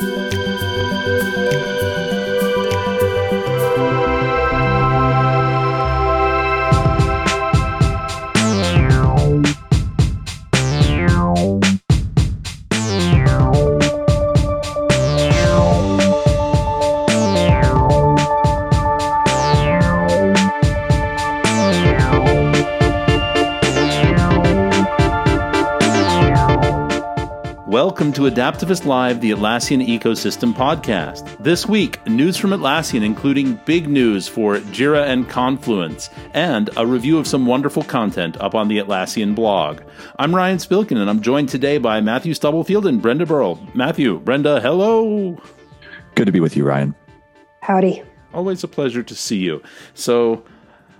Welcome to Adaptavist Live, the Atlassian Ecosystem podcast. This week, news from Atlassian, including big news for Jira and Confluence, and a review of some wonderful content up on the Atlassian blog. I'm Ryan Spilkin, and I'm joined today by Matthew Stubblefield and Brenda Burrell. Matthew, Brenda, hello. Good to be with you, Ryan. Howdy. Always a pleasure to see you. So,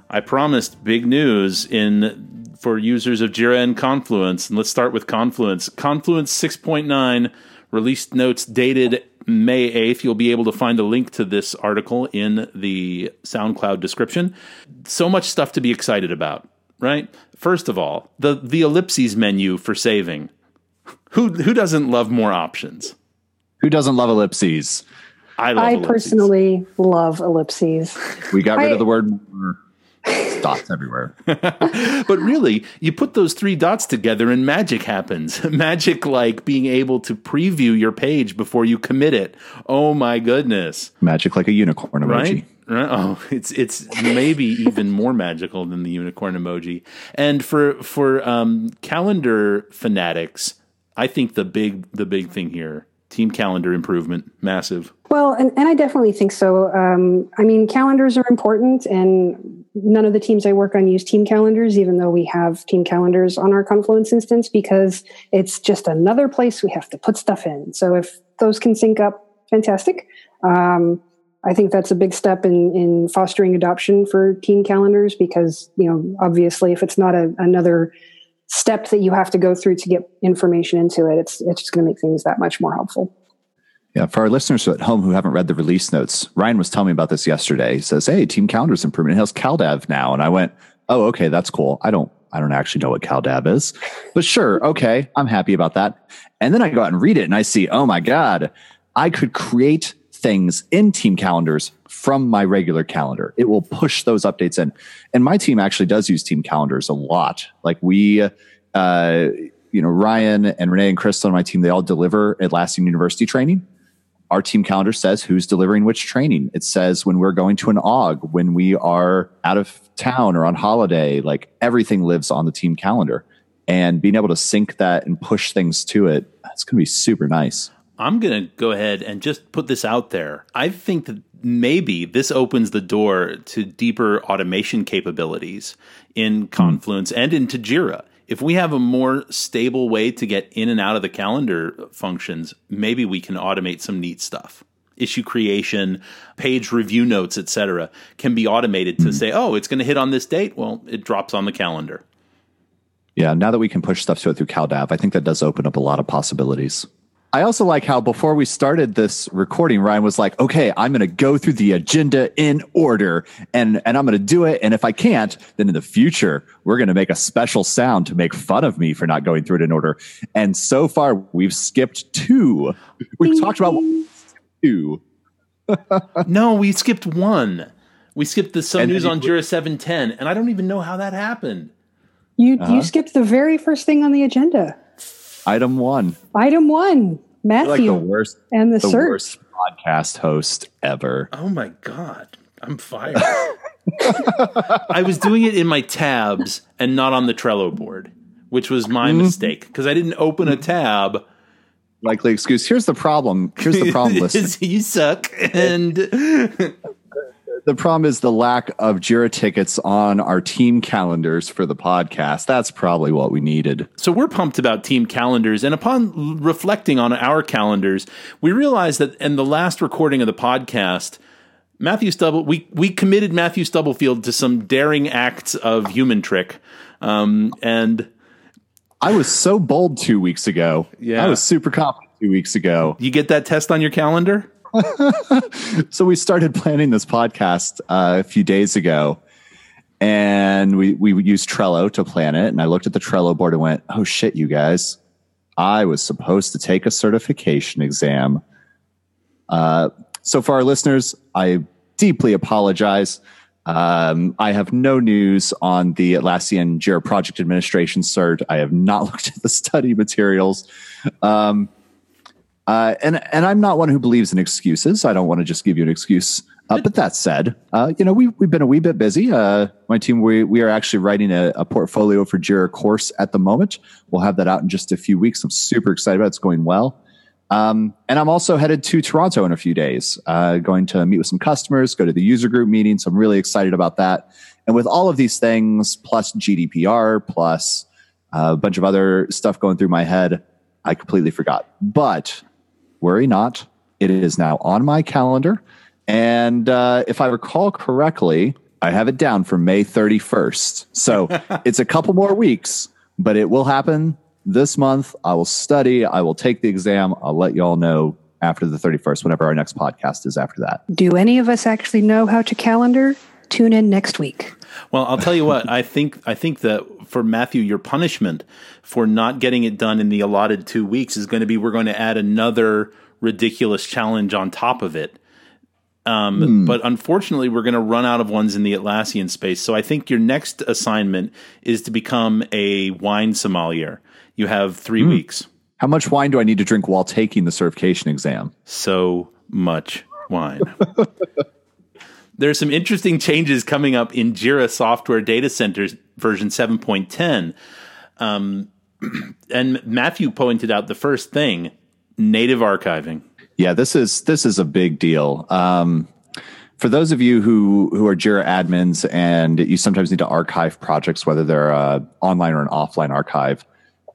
I promised big news in for users of Jira and Confluence. And let's start with Confluence. Confluence 6.9 released notes dated May 8th. You'll be able to find a link to this article in the SoundCloud description. So much stuff to be excited about, right? First of all, the the ellipses menu for saving. Who who doesn't love more options? Who doesn't love ellipses? I, love I personally love ellipses. We got rid I, of the word more dots everywhere. but really, you put those three dots together and magic happens. magic like being able to preview your page before you commit it. Oh my goodness. Magic like a unicorn emoji. Right? Oh, it's it's maybe even more magical than the unicorn emoji. And for for um, calendar fanatics, I think the big the big thing here team calendar improvement massive well and, and i definitely think so um, i mean calendars are important and none of the teams i work on use team calendars even though we have team calendars on our confluence instance because it's just another place we have to put stuff in so if those can sync up fantastic um, i think that's a big step in, in fostering adoption for team calendars because you know obviously if it's not a, another step that you have to go through to get information into it, it's it's just going to make things that much more helpful. Yeah, for our listeners at home who haven't read the release notes, Ryan was telling me about this yesterday. He says, "Hey, Team Calendar's improvement. It has CalDAV now," and I went, "Oh, okay, that's cool. I don't, I don't actually know what CalDAV is, but sure, okay, I'm happy about that." And then I go out and read it, and I see, oh my god, I could create things in team calendars from my regular calendar. It will push those updates in. And my team actually does use team calendars a lot. Like we, uh, you know, Ryan and Renee and Crystal on my team, they all deliver Atlassian University training. Our team calendar says who's delivering which training. It says when we're going to an AUG, when we are out of town or on holiday, like everything lives on the team calendar. And being able to sync that and push things to it, it's going to be super nice. I'm going to go ahead and just put this out there. I think that maybe this opens the door to deeper automation capabilities in Confluence mm. and into Jira. If we have a more stable way to get in and out of the calendar functions, maybe we can automate some neat stuff. Issue creation, page review notes, etc., can be automated to mm. say, "Oh, it's going to hit on this date." Well, it drops on the calendar. Yeah, now that we can push stuff to it through CalDAV, I think that does open up a lot of possibilities. I also like how before we started this recording, Ryan was like, okay, I'm going to go through the agenda in order and, and I'm going to do it. And if I can't, then in the future, we're going to make a special sound to make fun of me for not going through it in order. And so far, we've skipped two. We've talked about two. no, we skipped one. We skipped the Sun News on Jira 710, and I don't even know how that happened. You, uh-huh. you skipped the very first thing on the agenda. Item one. Item one. Matthew. Like the worst and the, the search. worst podcast host ever. Oh my god. I'm fired. I was doing it in my tabs and not on the Trello board, which was my mm-hmm. mistake because I didn't open a tab. Likely excuse. Here's the problem. Here's the problem. Listen, you suck, and the problem is the lack of Jira tickets on our team calendars for the podcast. That's probably what we needed. So we're pumped about team calendars. And upon reflecting on our calendars, we realized that in the last recording of the podcast, Matthew Stubble, we, we committed Matthew Stubblefield to some daring acts of human trick. Um, and I was so bold two weeks ago. Yeah. I was super confident two weeks ago. You get that test on your calendar? so we started planning this podcast uh, a few days ago and we, we used Trello to plan it. And I looked at the Trello board and went, Oh shit, you guys, I was supposed to take a certification exam Uh, so for our listeners, I deeply apologize. Um, I have no news on the Atlassian Jira Project Administration cert. I have not looked at the study materials. Um, uh, and and I'm not one who believes in excuses. I don't want to just give you an excuse. Uh, but that said, uh, you know we we've been a wee bit busy. Uh, my team we we are actually writing a, a, portfolio for Jira course at the moment. We'll have that out in just a few weeks. I'm super excited about. it. It's going well. Um, and I'm also headed to Toronto in a few days, uh, going to meet with some customers, go to the user group meeting. So I'm really excited about that. And with all of these things, plus GDPR, plus a bunch of other stuff going through my head, I completely forgot. But worry not, it is now on my calendar. And uh, if I recall correctly, I have it down for May 31st. So it's a couple more weeks, but it will happen this month. I will study. I will take the exam. I'll let you all know after the 31st, whenever our next podcast is after that. Do any of us actually know how to calendar? Tune in next week. Well, I'll tell you what. I think I think that for Matthew, your punishment for not getting it done in the allotted two weeks is going to be we're going to add another ridiculous challenge on top of it. Um, hmm. But unfortunately, we're going to run out of ones in the Atlassian space. So I think your next assignment is to become a wine sommelier. You have three mm. weeks. How much wine do I need to drink while taking the certification exam? So much wine. There's some interesting changes coming up in Jira Software Data Centers version 7.10. Um, and Matthew pointed out the first thing native archiving. Yeah, this is this is a big deal. Um, for those of you who who are Jira admins and you sometimes need to archive projects, whether they're uh, online or an offline archive,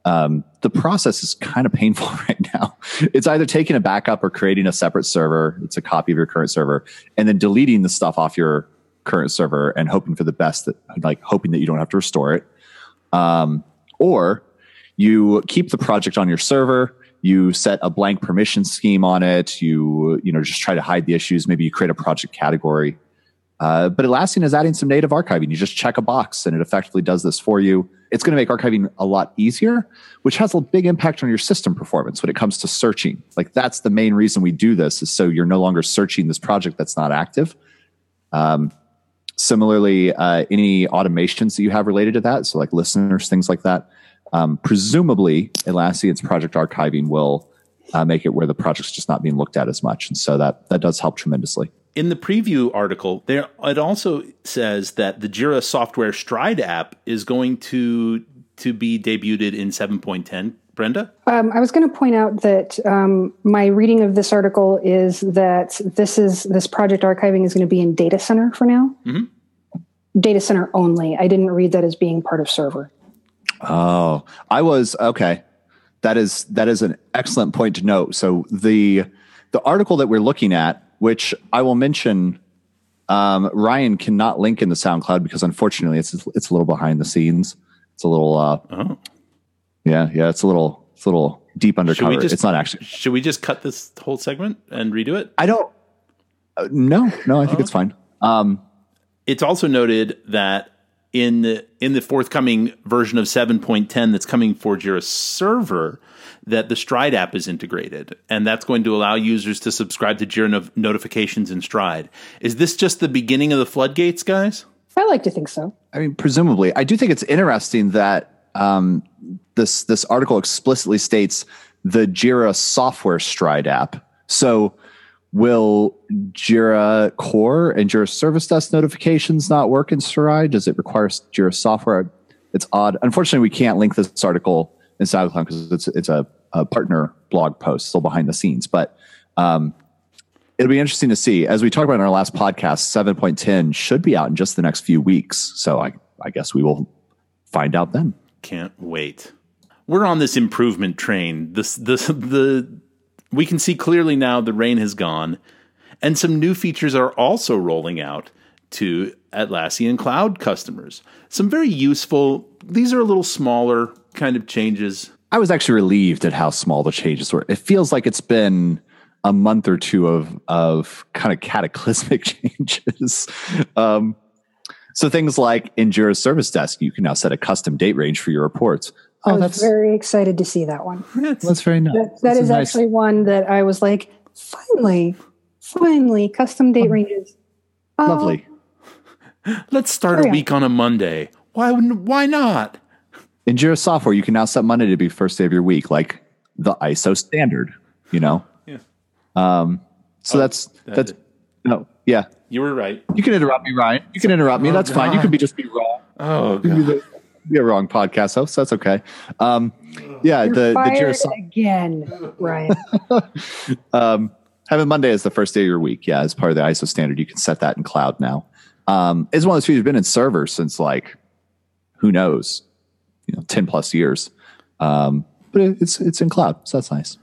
um, the process is kind of painful right now. It's either taking a backup or creating a separate server. It's a copy of your current server, and then deleting the stuff off your current server and hoping for the best that, like, hoping that you don't have to restore it. Um, or you keep the project on your server. You set a blank permission scheme on it. You, you know, just try to hide the issues. Maybe you create a project category. Uh, but Atlassian is adding some native archiving. You just check a box and it effectively does this for you. It's going to make archiving a lot easier, which has a big impact on your system performance when it comes to searching. Like that's the main reason we do this is so you're no longer searching this project that's not active. Um, similarly, uh, any automations that you have related to that, so like listeners, things like that, um, presumably Atlassian's project archiving will uh, make it where the project's just not being looked at as much, and so that that does help tremendously in the preview article, there it also says that the Jira Software Stride app is going to to be debuted in 7.10. Brenda? Um, I was going to point out that um, my reading of this article is that this is this project archiving is going to be in data center for now. Mm-hmm. Data center only. I didn't read that as being part of server. Oh, I was okay. That is that is an excellent point to note. So the the article that we're looking at which I will mention. Um, Ryan cannot link in the SoundCloud because unfortunately it's it's a little behind the scenes. It's a little, uh, oh. yeah, yeah, it's a little, it's a little deep undercover. Just, it's not actually. Should we just cut this whole segment and redo it? I don't. Uh, no, no, I think oh. it's fine. Um, it's also noted that in the in the forthcoming version of 7.10 that's coming for Jira Server, that the Stride app is integrated, and that's going to allow users to subscribe to Jira no- notifications in Stride. Is this just the beginning of the floodgates, guys? I like to think so. I mean, presumably, I do think it's interesting that um, this this article explicitly states the Jira software Stride app. So, will Jira Core and Jira Service Desk notifications not work in Stride? Does it require Jira software? It's odd. Unfortunately, we can't link this article in SoundCloud because it's it's a a partner blog post, still behind the scenes. But um, it'll be interesting to see. As we talked about in our last podcast, 7.10 should be out in just the next few weeks. So I, I guess we will find out then. Can't wait. We're on this improvement train. This, this, the, we can see clearly now the rain has gone, and some new features are also rolling out to Atlassian Cloud customers. Some very useful, these are a little smaller kind of changes I was actually relieved at how small the changes were. It feels like it's been a month or two of of kind of cataclysmic changes. Um, so things like in Jira Service Desk, you can now set a custom date range for your reports. Oh, I was that's very excited to see that one. That's, that's very nice. That, that is nice. actually one that I was like, finally, Finally, custom date ranges. Oh, Lovely. Let's start a Hurry up. week on a Monday. Why? Why not? In Jira software, you can now set Monday to be first day of your week, like the ISO standard, you know? Yeah. Um, so Oh, that's, that- that's, no, yeah. You were right. You can interrupt me, Ryan. You can interrupt me. Oh, That's fine. You can be just be wrong. Oh You can be, the, be a wrong podcast host. That's okay. Um, yeah, You're the, the Jira software. again, Ryan. um, having Monday as the first day of your week, yeah, as part of the ISO standard, you can set that in cloud now. Um, it's one of those features you've been in server since like who knows, you know, ten plus years. Um, but it, it's it's in cloud, so that's nice.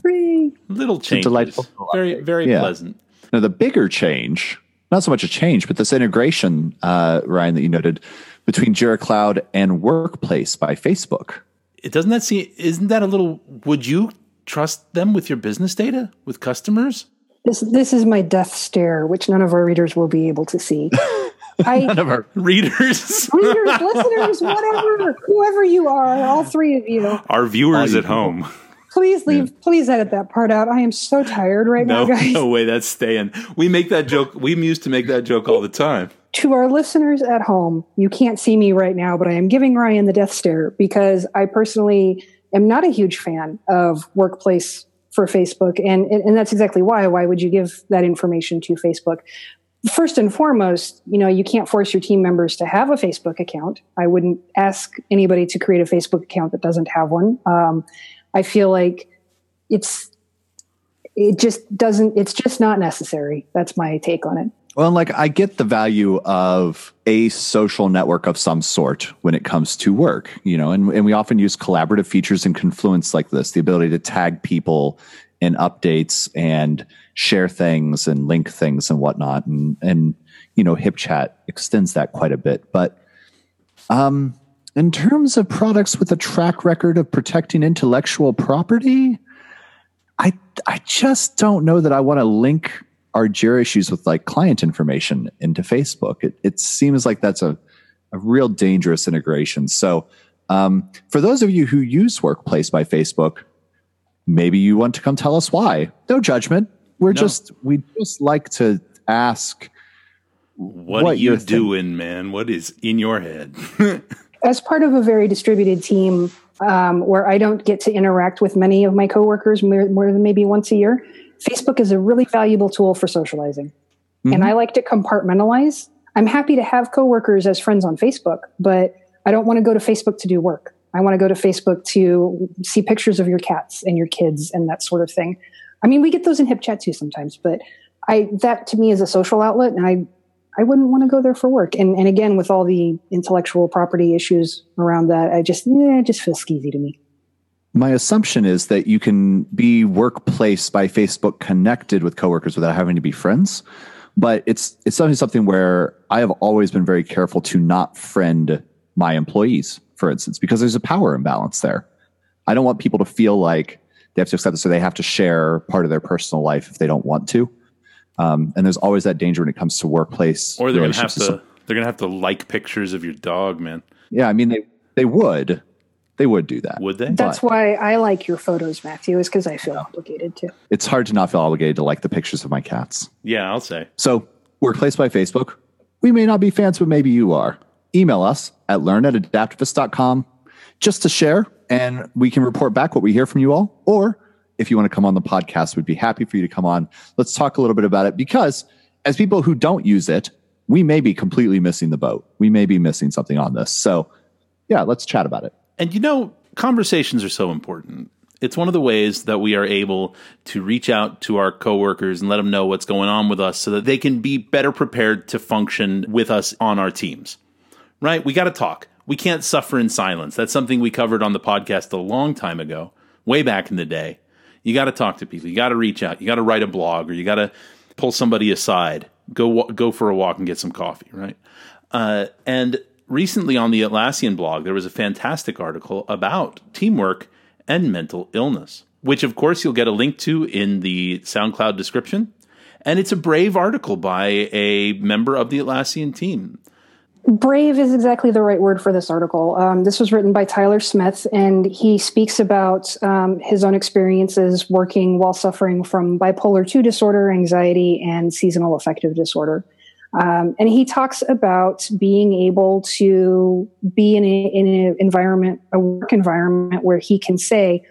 Free. Little change. delightful Very very Yeah. pleasant. Now the bigger change, not so much a change, but this integration, uh, Ryan, that you noted between Jira Cloud and Workplace by Facebook. It doesn't that seem? Isn't that a little? Would you trust them with your business data with customers? This this is my death stare, which none of our readers will be able to see. I None of our Readers, readers, listeners, whatever, whoever you are, all three of you, our viewers you at home. please leave. Please edit that part out. I am so tired right No, now, guys. no way, that's staying. We make that joke. We used to make that joke all the time. To our listeners at home, you can't see me right now, but I am giving Ryan the death stare because I personally am not a huge fan of workplace for Facebook, and and, and that's exactly why. Why would you give that information to Facebook? First and foremost, you know, you can't force your team members to have a Facebook account. I wouldn't ask anybody to create a Facebook account that doesn't have one. Um, I feel like it's it just doesn't. It's just not necessary. That's my take on it. Well, and like I get the value of a social network of some sort when it comes to work, you know, and, and we often use collaborative features in Confluence like this, the ability to tag people in updates and share things and link things and whatnot. And, and, you know, HipChat extends that quite a bit. But um, in terms of products with a track record of protecting intellectual property, I I just don't know that I want to link our Jira issues with like client information into Facebook. It it seems like that's a a real dangerous integration. So um, for those of you who use Workplace by Facebook, maybe you want to come tell us why. No judgment. We're No. just we just like to ask. What, What are you you're think- doing, man? What is in your head? as part of a very distributed team um, where I don't get to interact with many of my coworkers more, more than maybe once a year, Facebook is a really valuable tool for socializing. And I like to compartmentalize. I'm happy to have coworkers as friends on Facebook, but I don't want to go to Facebook to do work. I want to go to Facebook to see pictures of your cats and your kids and that sort of thing. I mean, we get those in HipChat too sometimes, but I that to me is a social outlet, and I I wouldn't want to go there for work. And and again, with all the intellectual property issues around that, I just eh, it just feels skeezy to me. My assumption is that you can be workplace by Facebook connected with coworkers without having to be friends. But it's it's something something where I have always been very careful to not friend my employees, for instance, because there's a power imbalance there. I don't want people to feel like they have to accept it. So they have to share part of their personal life if they don't want to. Um, and there's always that danger when it comes to workplace. or they're gonna have to. They're gonna have to like pictures of your dog, man. Yeah, I mean they they would they would do that. Would they? That's why I like your photos, Matthew, is because I feel obligated to. It's hard to not feel obligated to like the pictures of my cats. yeah, I'll say. So, Workplace by Facebook. We may not be fans, but maybe you are. Email us at learn at adaptavist.com just to share, and we can report back what we hear from you all. Or if you want to come on the podcast, we'd be happy for you to come on. Let's talk a little bit about it because as people who don't use it, we may be completely missing the boat. We may be missing something on this. So, yeah, let's chat about it. And you know, conversations are so important. It's one of the ways that we are able to reach out to our coworkers and let them know what's going on with us so that they can be better prepared to function with us on our teams. Right? We got to talk. We can't suffer in silence. That's something we covered on the podcast a long time ago, way back in the day. You got to talk to people. You got to reach out. You got to write a blog or you got to pull somebody aside. Go go for a walk and get some coffee, right? Uh, and recently on the Atlassian blog, there was a fantastic article about teamwork and mental illness, which of course you'll get a link to in the SoundCloud description. And it's a brave article by a member of the Atlassian team. Brave is exactly the right word for this article. Um, this was written by Tyler Smith, and he speaks about um, his own experiences working while suffering from bipolar 2 disorder, anxiety, and seasonal affective disorder. Um, and he talks about being able to be in, a, in an environment, a work environment where he can say,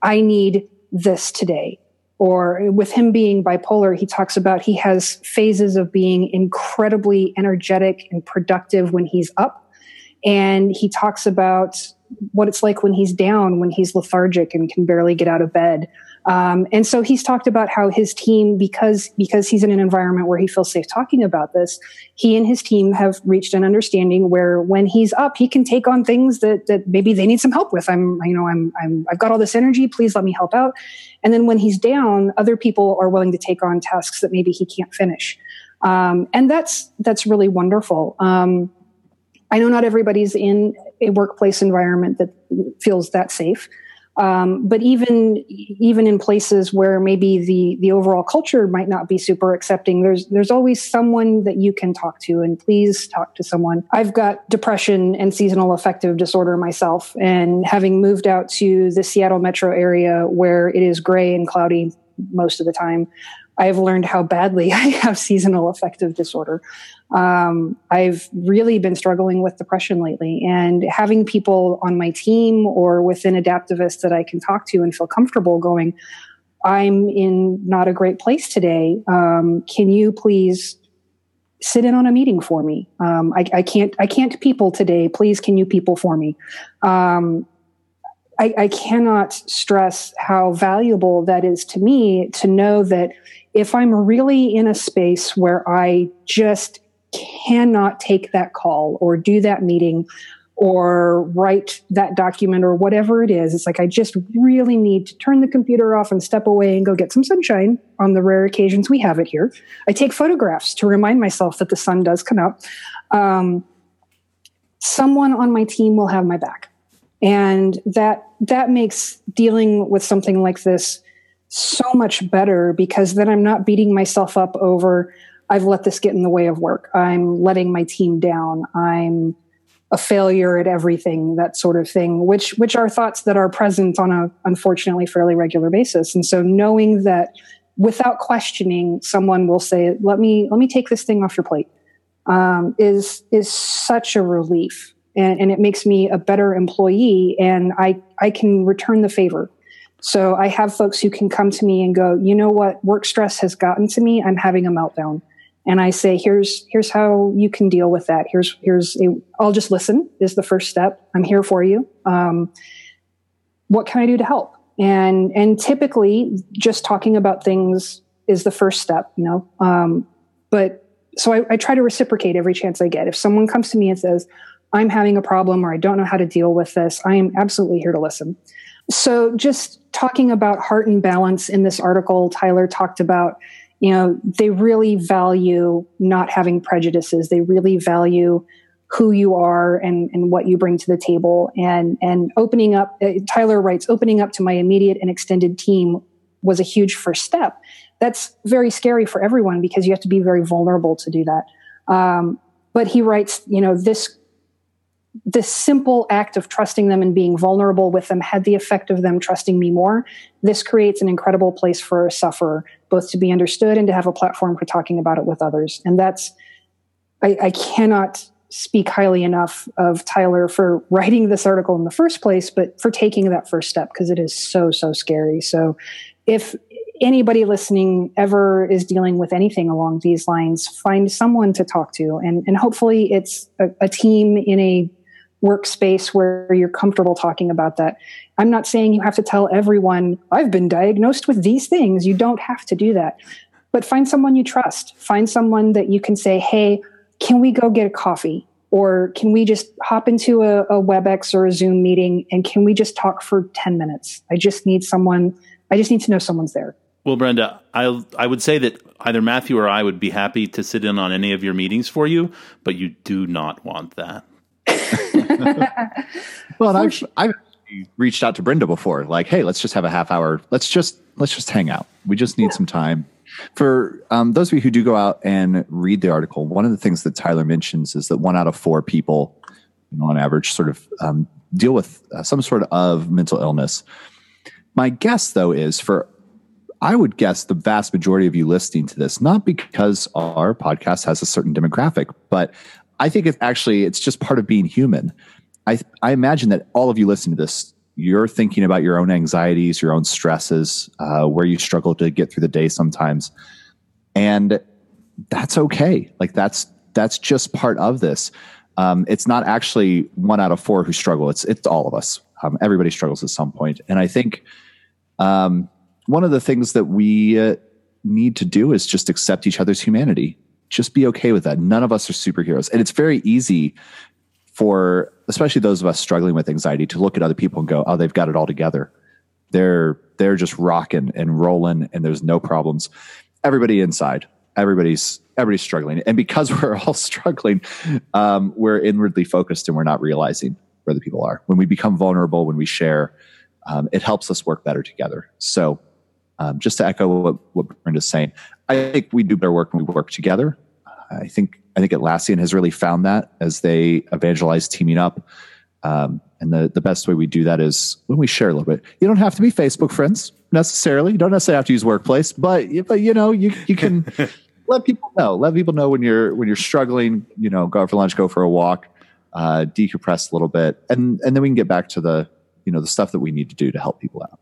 I need this today. Or with him being bipolar, he talks about he has phases of being incredibly energetic and productive when he's up. And he talks about what it's like when he's down, when he's lethargic and can barely get out of bed. Um, and so he's talked about how his team, because because he's in an environment where he feels safe talking about this, he and his team have reached an understanding where when he's up, he can take on things that that maybe they need some help with. I'm you know I'm I'm I've got all this energy. Please let me help out. And then when he's down, other people are willing to take on tasks that maybe he can't finish. Um, and that's that's really wonderful. Um, I know not everybody's in a workplace environment that feels that safe. Um, but even even in places where maybe the the overall culture might not be super accepting, there's there's always someone that you can talk to, and please talk to someone. I've got depression and seasonal affective disorder myself, and having moved out to the Seattle metro area where it is gray and cloudy most of the time, I've learned how badly I have seasonal affective disorder um, I've really been struggling with depression lately, and having people on my team or within Adaptavist that I can talk to and feel comfortable going, I'm in not a great place today. Um, can you please sit in on a meeting for me? Um, I, I, can't. I can't people today. Please, can you people for me? Um, I, I cannot stress how valuable that is to me to know that if I'm really in a space where I just cannot take that call or do that meeting or write that document or whatever it is. It's like I just really need to turn the computer off and step away and go get some sunshine on the rare occasions we have it here. I take photographs to remind myself that the sun does come out. Um, someone on my team will have my back. And that that makes dealing with something like this so much better because then I'm not beating myself up over I've let this get in the way of work. I'm letting my team down. I'm a failure at everything, that sort of thing, which which are thoughts that are present on a unfortunately fairly regular basis. And so knowing that without questioning, someone will say, "Let me let me take this thing off your plate," um, is is such a relief, and, and it makes me a better employee, and I I can return the favor. So I have folks who can come to me and go, "You know what? Work stress has gotten to me. I'm having a meltdown." and I say, here's here's how you can deal with that. Here's here's I'll just listen is the first step. I'm here for you. Um, what can I do to help? And and typically, just talking about things is the first step. You know, um, but so I, I try to reciprocate every chance I get. If someone comes to me and says, "I'm having a problem" or "I don't know how to deal with this," I am absolutely here to listen. So, just talking about heart and balance in this article, Tyler talked about you know, they really value not having prejudices. They really value who you are and, and what you bring to the table. And, and opening up, uh, Tyler writes, opening up to my immediate and extended team was a huge first step. That's very scary for everyone because you have to be very vulnerable to do that. Um, but he writes, you know, this this simple act of trusting them and being vulnerable with them had the effect of them trusting me more. This creates an incredible place for a sufferer, both to be understood and to have a platform for talking about it with others. And that's, I, I cannot speak highly enough of Tyler for writing this article in the first place, but for taking that first step because it is so, so scary. So if anybody listening ever is dealing with anything along these lines, find someone to talk to. And, and hopefully it's a, a team in a workspace where you're comfortable talking about that. I'm not saying you have to tell everyone, I've been diagnosed with these things. You don't have to do that. But find someone you trust. Find someone that you can say, hey, can we go get a coffee? Or can we just hop into a, a WebEx or a Zoom meeting and can we just talk for 10 minutes? I just need someone, I just need to know someone's there. Well, Brenda, I I would say that either Matthew or I would be happy to sit in on any of your meetings for you, but you do not want that. well, I've, I've reached out to Brenda before, like, hey, let's just have a half hour. Let's just let's just hang out. We just need some time. For um, those of you who do go out and read the article, one of the things that Tyler mentions is that one out of four people, you know, on average, sort of um, deal with uh, some sort of mental illness. My guess, though, is for I would guess the vast majority of you listening to this, not because our podcast has a certain demographic, but I think it's actually it's just part of being human. I I imagine that all of you listening to this, you're thinking about your own anxieties, your own stresses, uh, where you struggle to get through the day sometimes, and that's okay. Like that's that's just part of this. Um, it's not actually one out of four who struggle. It's it's all of us. Um, everybody struggles at some point, and I think um, one of the things that we uh, need to do is just accept each other's humanity. Just be okay with that. None of us are superheroes, and it's very easy for especially those of us struggling with anxiety to look at other people and go, "Oh, they've got it all together. They're they're just rocking and rolling, and there's no problems." Everybody inside, everybody's everybody's struggling, and because we're all struggling, um, we're inwardly focused and we're not realizing where the people are. When we become vulnerable, when we share, um, it helps us work better together. So, um, just to echo what, what Brenda's saying, I think we do better work when we work together. I think I think Atlassian has really found that as they evangelize teaming up. Um, and the, the best way we do that is when we share a little bit. You don't have to be Facebook friends necessarily. You don't necessarily have to use Workplace, but but you know you you can let people know. Let people know when you're when you're struggling. You know, go out for lunch, go for a walk, uh, decompress a little bit, and and then we can get back to the you know the stuff that we need to do to help people out.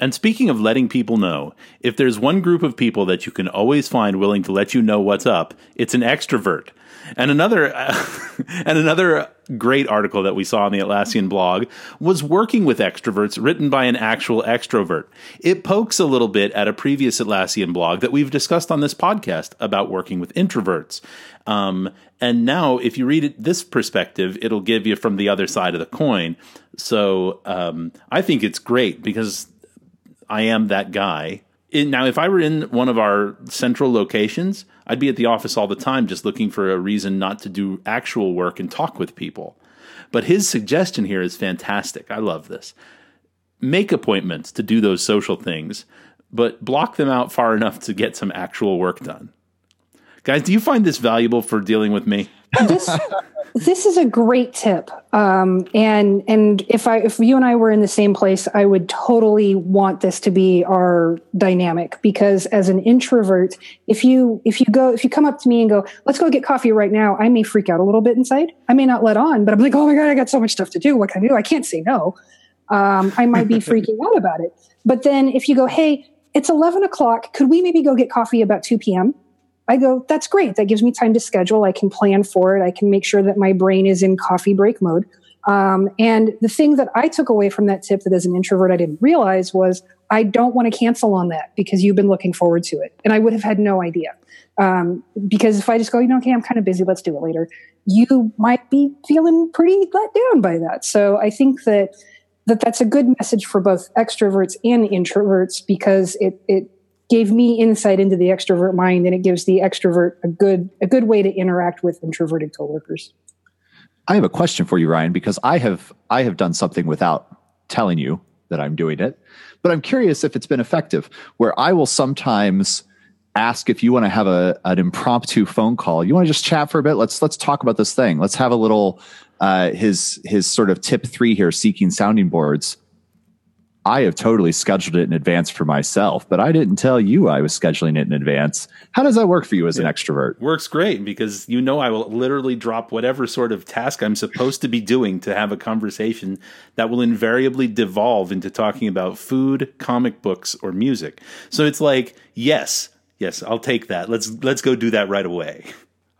And speaking of letting people know, if there's one group of people that you can always find willing to let you know what's up, it's an extrovert. And another uh, and another great article that we saw on the Atlassian blog was working with extroverts written by an actual extrovert. It pokes a little bit at a previous Atlassian blog that we've discussed on this podcast about working with introverts. Um, and now, if you read it this perspective, it'll give you from the other side of the coin. So um, I think it's great because I am that guy. Now, if I were in one of our central locations, I'd be at the office all the time just looking for a reason not to do actual work and talk with people. But his suggestion here is fantastic. I love this. Make appointments to do those social things, but block them out far enough to get some actual work done. Guys, do you find this valuable for dealing with me? This this is a great tip. Um, and and if I if you and I were in the same place, I would totally want this to be our dynamic because as an introvert, if you if you go if you come up to me and go, let's go get coffee right now, I may freak out a little bit inside. I may not let on, but I'm like, oh my god, I got so much stuff to do. What can I do? I can't say no. Um, I might be freaking out about it. But then if you go, hey, it's 11 o'clock, could we maybe go get coffee about 2 p.m.? I go, that's great. That gives me time to schedule. I can plan for it. I can make sure that my brain is in coffee break mode. Um, and the thing that I took away from that tip that as an introvert I didn't realize was I don't want to cancel on that because you've been looking forward to it. And I would have had no idea. Um, because if I just go, you know, okay, I'm kind of busy, let's do it later, you might be feeling pretty let down by that. So I think that that that's a good message for both extroverts and introverts because it it gave me insight into the extrovert mind and it gives the extrovert a good a good way to interact with introverted coworkers. I have a question for you Ryan because I have I have done something without telling you that I'm doing it. But I'm curious if it's been effective where I will sometimes ask if you want to have a an impromptu phone call. You want to just chat for a bit? Let's let's talk about this thing. Let's have a little uh, his his sort of tip 3 here seeking sounding boards I have totally scheduled it in advance for myself, but I didn't tell you I was scheduling it in advance. How does that work for you as an extrovert? Works great because you know I will literally drop whatever sort of task I'm supposed to be doing to have a conversation that will invariably devolve into talking about food, comic books, or music. So it's like, yes, yes, I'll take that. Let's let's go do that right away.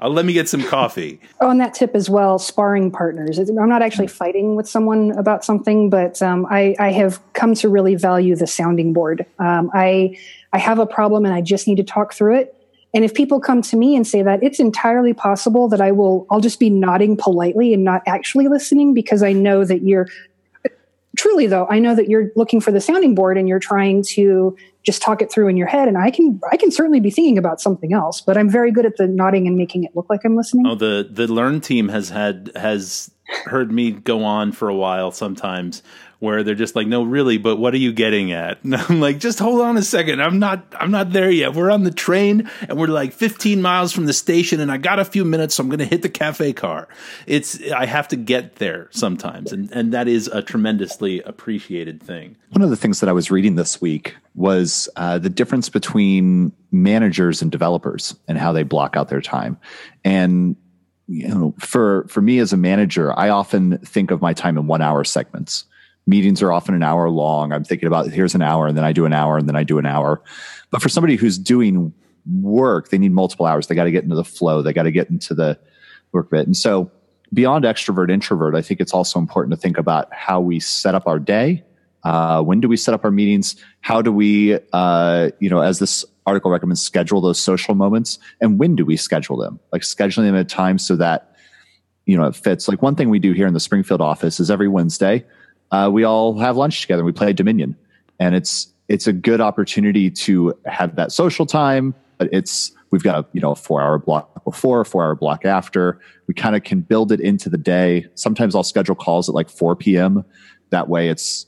Uh, let me get some coffee. Oh, and that tip as well, sparring partners. I'm not actually fighting with someone about something, but um, I, I, have come to really value the sounding board. Um, I, I have a problem and I just need to talk through it. And if people come to me and say that, it's entirely possible that I will, I'll just be nodding politely and not actually listening because I know that you're, truly though, I know that you're looking for the sounding board and you're trying to just talk it through in your head and i can i can certainly be thinking about something else but i'm very good at the nodding and making it look like i'm listening. Oh the the learn team has had has heard me go on for a while sometimes where they're just like, no, really, but what are you getting at? And I'm like, just hold on a second. I'm not, I'm not there yet. We're on the train and we're like 15 miles from the station and I got a few minutes. So I'm going to hit the cafe car. It's, I have to get there sometimes. And, and that is a tremendously appreciated thing. One of the things that I was reading this week was uh, the difference between managers and developers and how they block out their time. And you know, for for me as a manager, I often think of my time in one hour segments meetings are often an hour long. I'm thinking about here's an hour and then I do an hour and then I do an hour. But for somebody who's doing work, they need multiple hours. They got to get into the flow. They got to get into the work bit. And so beyond extrovert introvert, I think it's also important to think about how we set up our day. Uh, when do we set up our meetings? How do we, uh, you know, as this article recommends, schedule those social moments? And when do we schedule them? Like scheduling them at a time so that, you know, it fits. Like one thing we do here in the Springfield office is every Wednesday, uh, we all have lunch together. and We play Dominion, and it's it's a good opportunity to have that social time. But it's we've got a you know a four hour block before, a four hour block after. We kind of can build it into the day. Sometimes I'll schedule calls at like four p.m. That way, it's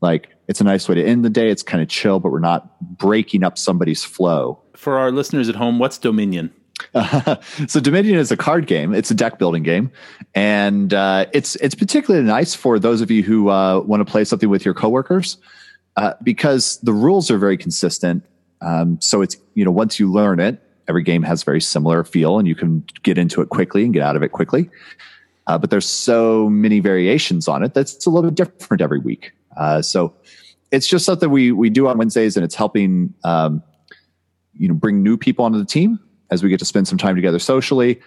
like it's a nice way to end the day. It's kind of chill, but we're not breaking up somebody's flow. For our listeners at home, what's Dominion? So Dominion is a card game. It's a deck building game, and uh, it's it's particularly nice for those of you who uh, want to play something with your coworkers uh, because the rules are very consistent. Um, so it's you know once you learn it, every game has very similar feel, and you can get into it quickly and get out of it quickly. Uh, but there's so many variations on it that's a little bit different every week. Uh, so it's just something we we do on Wednesdays, and it's helping um, you know bring new people onto the team as we get to spend some time together socially.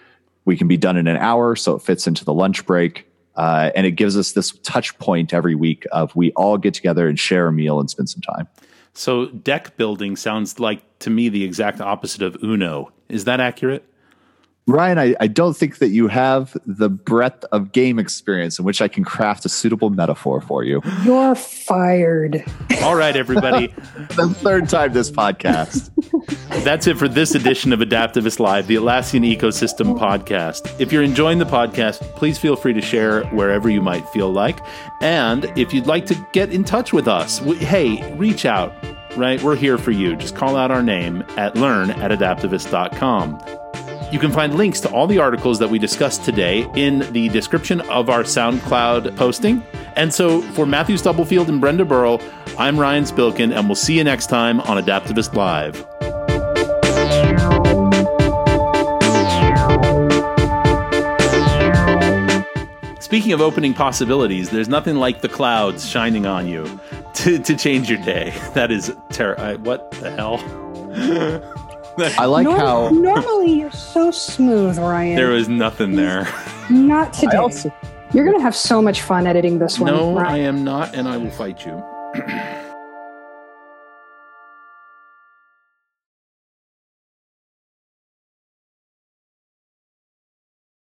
We can be done in an hour, so it fits into the lunch break. Uh, and it gives us this touch point every week of we all get together and share a meal and spend some time. So deck building sounds like to me the exact opposite of Uno. Is that accurate? Ryan, I, I, don't think that you have the breadth of game experience in which I can craft a suitable metaphor for you. You're fired. All right, everybody. the third time this podcast. That's it for this edition of Adaptavist Live, the Atlassian Ecosystem podcast. If you're enjoying the podcast, please feel free to share wherever you might feel like. And if you'd like to get in touch with us, hey, reach out, right? We're here for you. Just call out our name at learn at adaptavist.com. You can find links to all the articles that we discussed today in the description of our SoundCloud posting. And so for Matthew Stubblefield and Brenda Burrell, I'm Ryan Spilkin, and we'll see you next time on Adaptavist Live. Speaking of opening possibilities, there's nothing like the clouds shining on you to, to change your day. That is terrible. What the hell? I like Norm- how normally you're so smooth, Ryan. There was nothing there. Not today. Also- you're going to have so much fun editing this one. No, Ryan. I am not, and I will fight you.